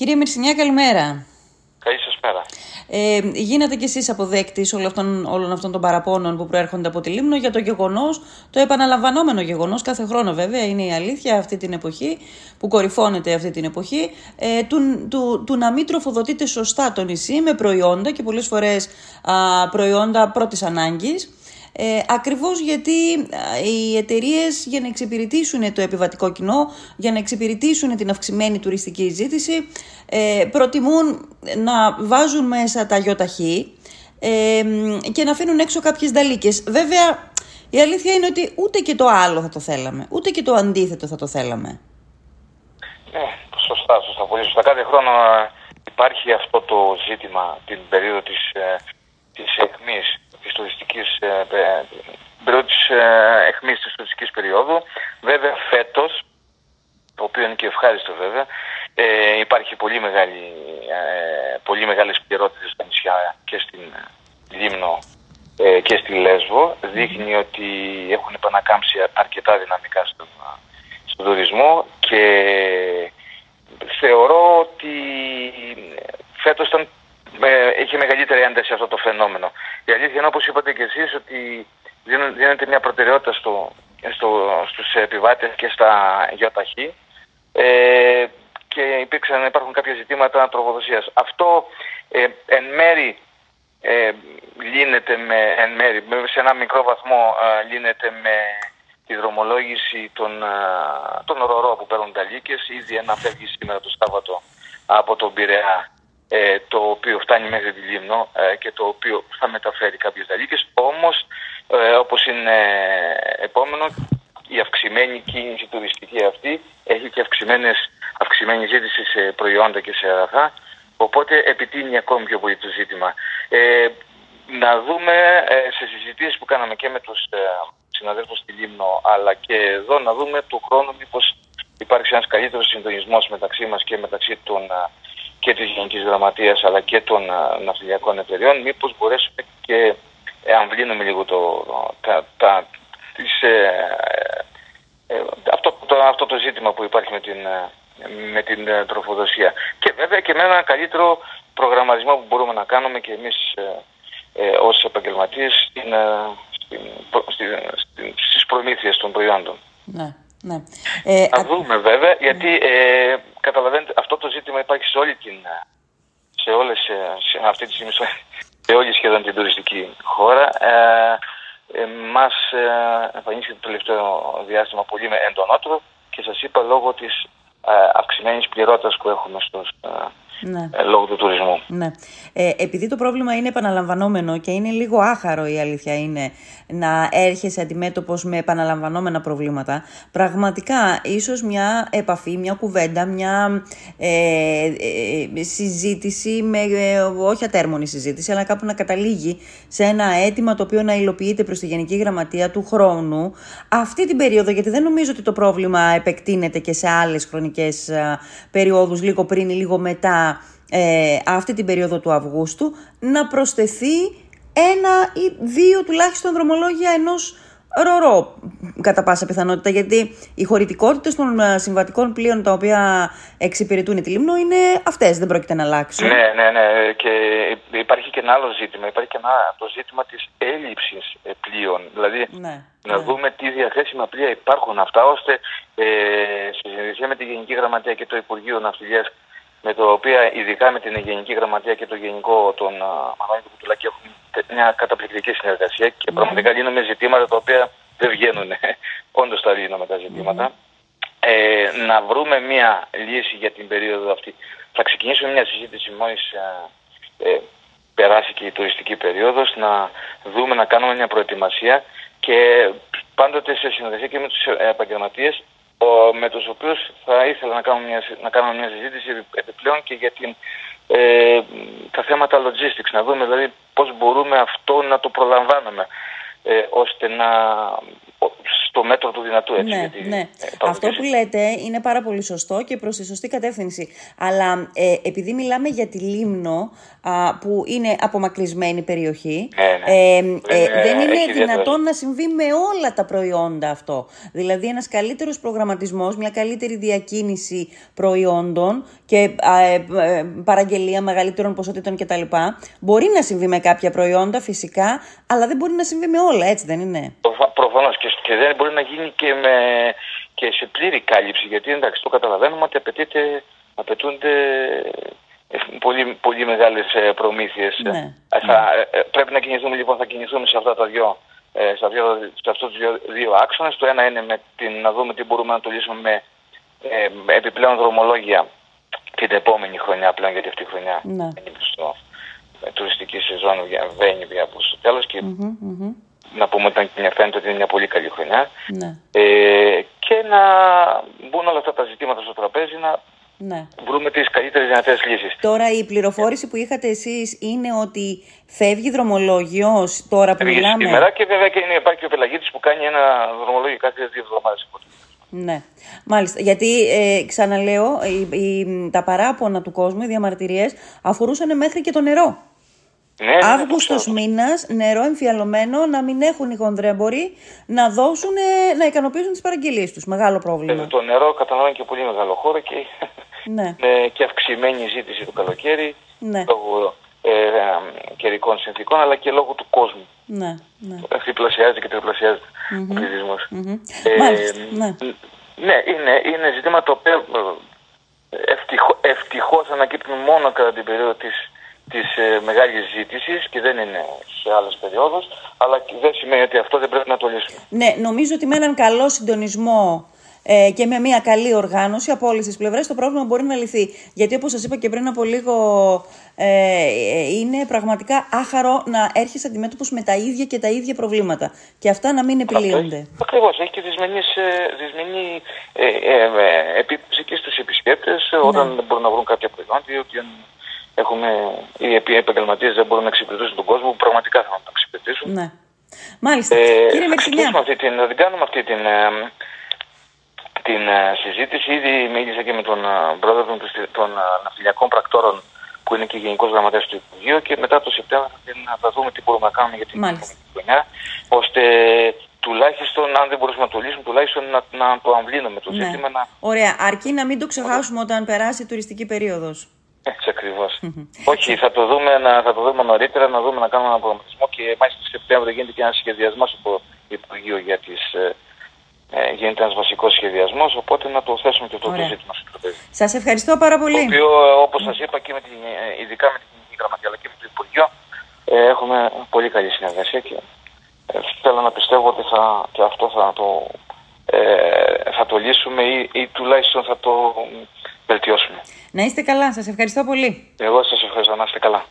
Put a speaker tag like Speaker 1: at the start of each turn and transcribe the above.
Speaker 1: Κύριε Μυρσινιά, καλημέρα.
Speaker 2: Καλή σας μέρα.
Speaker 1: Ε, γίνατε κι εσείς αποδέκτης όλων αυτών, όλων αυτών των παραπώνων που προέρχονται από τη Λίμνο για το γεγονός, το επαναλαμβανόμενο γεγονός, κάθε χρόνο βέβαια είναι η αλήθεια αυτή την εποχή, που κορυφώνεται αυτή την εποχή, ε, του, του, του, να μην τροφοδοτείται σωστά το νησί με προϊόντα και πολλές φορές α, προϊόντα πρώτης ανάγκης, ε, ακριβώς γιατί οι εταιρείες για να εξυπηρετήσουν το επιβατικό κοινό, για να εξυπηρετήσουν την αυξημένη τουριστική ζήτηση, ε, προτιμούν να βάζουν μέσα τα γιοταχή ε, και να αφήνουν έξω κάποιες δαλίκες. Βέβαια, η αλήθεια είναι ότι ούτε και το άλλο θα το θέλαμε, ούτε και το αντίθετο θα το θέλαμε.
Speaker 2: Ναι, σωστά, σωστά, πολύ σωστά. Κάθε χρόνο ε, υπάρχει αυτό το ζήτημα την περίοδο της, ε, της αιχμής της τουριστικής ε, περίοδου της ε, αιχμής της τουριστικής περίοδου. Βέβαια φέτος, το οποίο είναι και ευχάριστο βέβαια, ε, υπάρχει πολύ, μεγάλη, ε, πολύ μεγάλες πληρότητες στα νησιά και στην Λίμνο ε, και στη Λέσβο. Δείχνει ότι έχουν επανακάμψει αρκετά δυναμικά στον, στον τουρισμό και θεωρώ ότι φέτος ήταν ε, έχει μεγαλύτερη ένταση αυτό το φαινόμενο. Η αλήθεια είναι όπως είπατε και εσείς ότι δίνεται μια προτεραιότητα στο, στο, στους επιβάτες και στα γιοταχή ε, και υπήρξαν, υπάρχουν κάποια ζητήματα τροφοδοσίας. Αυτό ε, εν μέρη ε, λύνεται με, εν μέρη, σε ένα μικρό βαθμό ε, λύνεται με τη δρομολόγηση των, ε, των ρορό που παίρνουν τα λύκες. Ήδη ένα φεύγει σήμερα το Σάββατο από τον Πειραιά ε, το οποίο φτάνει μέχρι τη Λίμνο ε, και το οποίο θα μεταφέρει κάποιες δαλίκες. Όμως, ε, όπως είναι επόμενο, η αυξημένη κίνηση τουριστική αυτή έχει και αυξημένες, αυξημένη ζήτηση σε προϊόντα και σε αγαθά, οπότε επιτείνει ακόμη πιο πολύ το ζήτημα. Ε, να δούμε σε συζητήσεις που κάναμε και με τους συναδέλφους στη Λίμνο, αλλά και εδώ να δούμε του χρόνου μήπως υπάρξει ένας καλύτερος συντονισμός μεταξύ μας και μεταξύ των και της Γενικής Γραμματείας αλλά και των ναυτιλιακών εταιριών μήπως μπορέσουμε και αν βλύνουμε λίγο το, τα, τα, τις, ε, ε, αυτό, το, αυτό το ζήτημα που υπάρχει με την, με την ε, τροφοδοσία και βέβαια και με ένα καλύτερο προγραμματισμό που μπορούμε να κάνουμε και εμείς ε, ε, ως επαγγελματίες στην, στην, στην, στις προμήθειες των προϊόντων.
Speaker 1: Ναι. Ναι.
Speaker 2: Ε, Θα δούμε βέβαια, γιατί ε, καταλαβαίνετε αυτό το ζήτημα υπάρχει σε όλη την, σε όλες, σε, αυτή τη στιγμή, σε όλη σχεδόν την τουριστική χώρα. Ε, ε, μας ε, εμφανίστηκε το τελευταίο διάστημα πολύ με εντονότερο και σας είπα λόγω της ε, αυξημένης πληρότητας που έχουμε στους, ε, ναι. Ε, λόγω του τουρισμού.
Speaker 1: Ναι. Ε, επειδή το πρόβλημα είναι επαναλαμβανόμενο και είναι λίγο άχαρο η αλήθεια είναι να έρχεσαι αντιμέτωπος με επαναλαμβανόμενα προβλήματα, πραγματικά ίσως μια επαφή, μια κουβέντα, μια ε, ε συζήτηση, με, όχι ατέρμονη συζήτηση, αλλά κάπου να καταλήγει σε ένα αίτημα το οποίο να υλοποιείται προς τη Γενική Γραμματεία του χρόνου αυτή την περίοδο, γιατί δεν νομίζω ότι το πρόβλημα επεκτείνεται και σε άλλες χρονικές περιόδους, λίγο πριν ή λίγο μετά ε, αυτή την περίοδο του Αυγούστου να προσθεθεί ένα ή δύο τουλάχιστον δρομολόγια ενός ρορό κατά πάσα πιθανότητα γιατί οι χωρητικότητες των ε, συμβατικών πλοίων τα οποία εξυπηρετούν τη Λίμνο είναι αυτές, δεν πρόκειται να αλλάξουν.
Speaker 2: Ναι, ναι, ναι και υπάρχει και ένα άλλο ζήτημα, υπάρχει και ένα, το ζήτημα της έλλειψης ε, πλοίων, δηλαδή ναι, να ναι. δούμε τι διαθέσιμα πλοία υπάρχουν αυτά ώστε ε, σε συνεργασία με τη Γενική Γραμματεία και το Υπουργείο Ναυτιλίας με το οποίο ειδικά με την Γενική Γραμματεία και το Γενικό των Μανώλη του Κουτουλάκη έχουμε μια καταπληκτική συνεργασία και mm. πραγματικά λύνουμε ζητήματα τα οποία δεν βγαίνουν. Όντως τα λύνουμε τα ζητήματα. Ε, να βρούμε μια λύση για την περίοδο αυτή. Θα ξεκινήσουμε μια συζήτηση μόλις ε, περάσει και η τουριστική περίοδος, να δούμε να κάνουμε μια προετοιμασία και πάντοτε σε συνεργασία και με τους επαγγελματίες με τους οποίους θα ήθελα να κάνουμε μια, να κάνουμε μια συζήτηση επιπλέον και για την, ε, τα θέματα logistics, να δούμε δηλαδή πώς μπορούμε αυτό να το προλαμβάνουμε ε, ώστε να στο μέτρο του δυνατού έτσι.
Speaker 1: Ναι,
Speaker 2: γιατί,
Speaker 1: ναι.
Speaker 2: ε,
Speaker 1: Αυτό που λέτε είναι πάρα πολύ σωστό και προς τη σωστή κατεύθυνση. Αλλά ε, επειδή μιλάμε για τη Λίμνο, α, που είναι απομακρυσμένη περιοχή,
Speaker 2: Ναι, ναι.
Speaker 1: ε, ε,
Speaker 2: Είναι-
Speaker 1: δεν είναι
Speaker 2: έχει ιδιαίτερο.
Speaker 1: δυνατόν να συμβεί με όλα τα προϊόντα αυτό. Δηλαδή ένας καλύτερος προγραμματισμός, μια καλύτερη διακίνηση προϊόντων και α, ε, ε, παραγγελία μεγαλύτερων ποσότητων κτλ. Μπορεί να συμβεί με κάποια προϊόντα φυσικά, αλλά δεν μπορεί να συμβεί με όλα, έτσι δεν είναι;
Speaker 2: Προφανώ και, και δεν μπορεί να γίνει και, με, και σε πλήρη κάλυψη. Γιατί εντάξει, το καταλαβαίνουμε ότι απαιτείται, απαιτούνται ε, πολύ, πολύ μεγάλες προμήθειες.
Speaker 1: Ναι,
Speaker 2: Πρέπει να κινηθούμε λοιπόν, θα κινηθούμε σε αυτά τα δυο. ε, Σε, δύο, σε αυτούς τους δύο, δύο άξονες. Το ένα είναι με την, να δούμε τι μπορούμε να το λύσουμε με ε, με επιπλέον δρομολόγια την επόμενη χρονιά πλέον, γιατί αυτή η χρονιά
Speaker 1: Ναι.
Speaker 2: είναι στο ε, τουριστική σεζόν βα- βαίνει πια προς το τέλος και
Speaker 1: Μμμ, μμμ.
Speaker 2: Να πούμε ότι είναι- φαίνεται ότι είναι μια πολύ καλή χρονιά.
Speaker 1: Ναι,
Speaker 2: Ε, και να μπουν όλα αυτά τα ζητήματα στο τραπέζι να
Speaker 1: ναι.
Speaker 2: βρούμε τις καλύτερες δυνατές λύσεις.
Speaker 1: Τώρα η πληροφόρηση που είχατε εσείς είναι ότι φεύγει δρομολόγιος τώρα που
Speaker 2: Πήγε
Speaker 1: μιλάμε;
Speaker 2: σήμερα και βέβαια και είναι, υπάρχει και ο Πελαγίτης που κάνει ένα δρομολόγιο κάθε δύο εβδομάδες.
Speaker 1: Ναι, μάλιστα. Γιατί ε, ξαναλέω, οι- οι- τα παράπονα του κόσμου, οι διαμαρτυρίες, αφορούσαν μέχρι και το νερό.
Speaker 2: Ναι, ναι, ναι, το
Speaker 1: Αύγουστος
Speaker 2: ξέρω.
Speaker 1: μήνας, νερό εμφιαλωμένο, να μην έχουν οι χονδρέμποροι να δώσουν, ε, να ικανοποιήσουν τις παραγγελίες τους. Μεγάλο πρόβλημα.
Speaker 2: Ε, Το νερό καταλαβαίνει και πολύ μεγάλο χώρο και
Speaker 1: Ναι,
Speaker 2: είναι και αυξημένη ζήτηση το καλοκαίρι
Speaker 1: ναι,
Speaker 2: λόγω ε, ε, καιρικών συνθήκων αλλά και λόγω του κόσμου.
Speaker 1: ναι, ναι.
Speaker 2: Διπλασιάζεται και τριπλασιάζεται ο πληθυσμός.
Speaker 1: Μμμ.
Speaker 2: Ε,
Speaker 1: Μάλιστα, ναι.
Speaker 2: ναι, είναι, είναι ζητήματα τα οποία ε, ευτυχώ, ευτυχώς ανακύπτουν μόνο κατά την περίοδο της, της ε, μεγάλης ζήτησης και δεν είναι σε άλλες περιόδους, αλλά και δεν σημαίνει ότι αυτό δεν πρέπει να το λύσουμε.
Speaker 1: Ναι, νομίζω ότι με έναν καλό συντονισμό ε, και με μια καλή οργάνωση από όλες τις πλευρές το πρόβλημα μπορεί να λυθεί. Γιατί όπως σας είπα και πριν από λίγο, ε, ε, είναι πραγματικά άχαρο να έρχεσαι αντιμέτωπος με τα ίδια και τα ίδια προβλήματα. Και αυτά να μην επιλύονται.
Speaker 2: Ακριβώς. Έχει και δυσμενής, ε, δυσμενή ε, ε, ε, επίπτωση και στους επισκέπτες ε, όταν δεν μπορούν να βρουν κάποια προϊόντα ή ότι αν έχουμε, οι επι- επαγγελματίες δεν μπορούν να εξυπηρετήσουν τον κόσμο που πραγματικά θέλουν να τον εξυπηρετήσουν.
Speaker 1: Ναι. Μάλιστα.
Speaker 2: Ε,
Speaker 1: Κύριε
Speaker 2: θα ξεκινήσουμε
Speaker 1: Μερσινιά.
Speaker 2: αυτή την, θα την κάνουμε αυτή την, ε, την ε, συζήτηση. Ήδη μίλησα και με τον ε, πρόεδρο των, των ε, ναυτιλιακών πρακτόρων που είναι και γενικός γραμματέας του Υπουργείου και μετά το Σεπτέμβριο θα, την- θα δούμε τι μπορούμε να κάνουμε για την
Speaker 1: Μάλιστα.
Speaker 2: επόμενη χρονιά, ώστε τουλάχιστον, αν δεν μπορούσαμε να το λύσουμε, τουλάχιστον να, να το αμβλύνουμε το
Speaker 1: Ναι.
Speaker 2: ζήτημα. Να...
Speaker 1: Ωραία. Αρκεί να μην το ξεχάσουμε όταν περάσει η τουριστική περίοδος.
Speaker 2: Έτσι ακριβώ. Όχι, θα το, δούμε, να, θα το δούμε νωρίτερα, να δούμε να κάνουμε έναν προγραμματισμό και μάλιστα το Σεπτέμβριο γίνεται και ένα σχεδιασμός από το Υπουργείο για τις, ε, ε, γίνεται ένας βασικός σχεδιασμός. Οπότε να το θέσουμε και αυτό το
Speaker 1: Ωραία.
Speaker 2: ζήτημα στο τραπέζι.
Speaker 1: Σας ευχαριστώ πάρα
Speaker 2: Το
Speaker 1: πολύ.
Speaker 2: οποίο, όπως σας είπα, και με την, ε, ειδικά με την Γενική Γραμματεία αλλά και με το Υπουργείο, ε, έχουμε πολύ καλή συνεργασία και ε, θέλω να πιστεύω ότι θα, και αυτό θα το, ε, θα το λύσουμε ή, ή τουλάχιστον θα το βελτιώσουμε.
Speaker 1: Να είστε καλά. Σας ευχαριστώ πολύ.
Speaker 2: Εγώ σας ευχαριστώ να είστε καλά.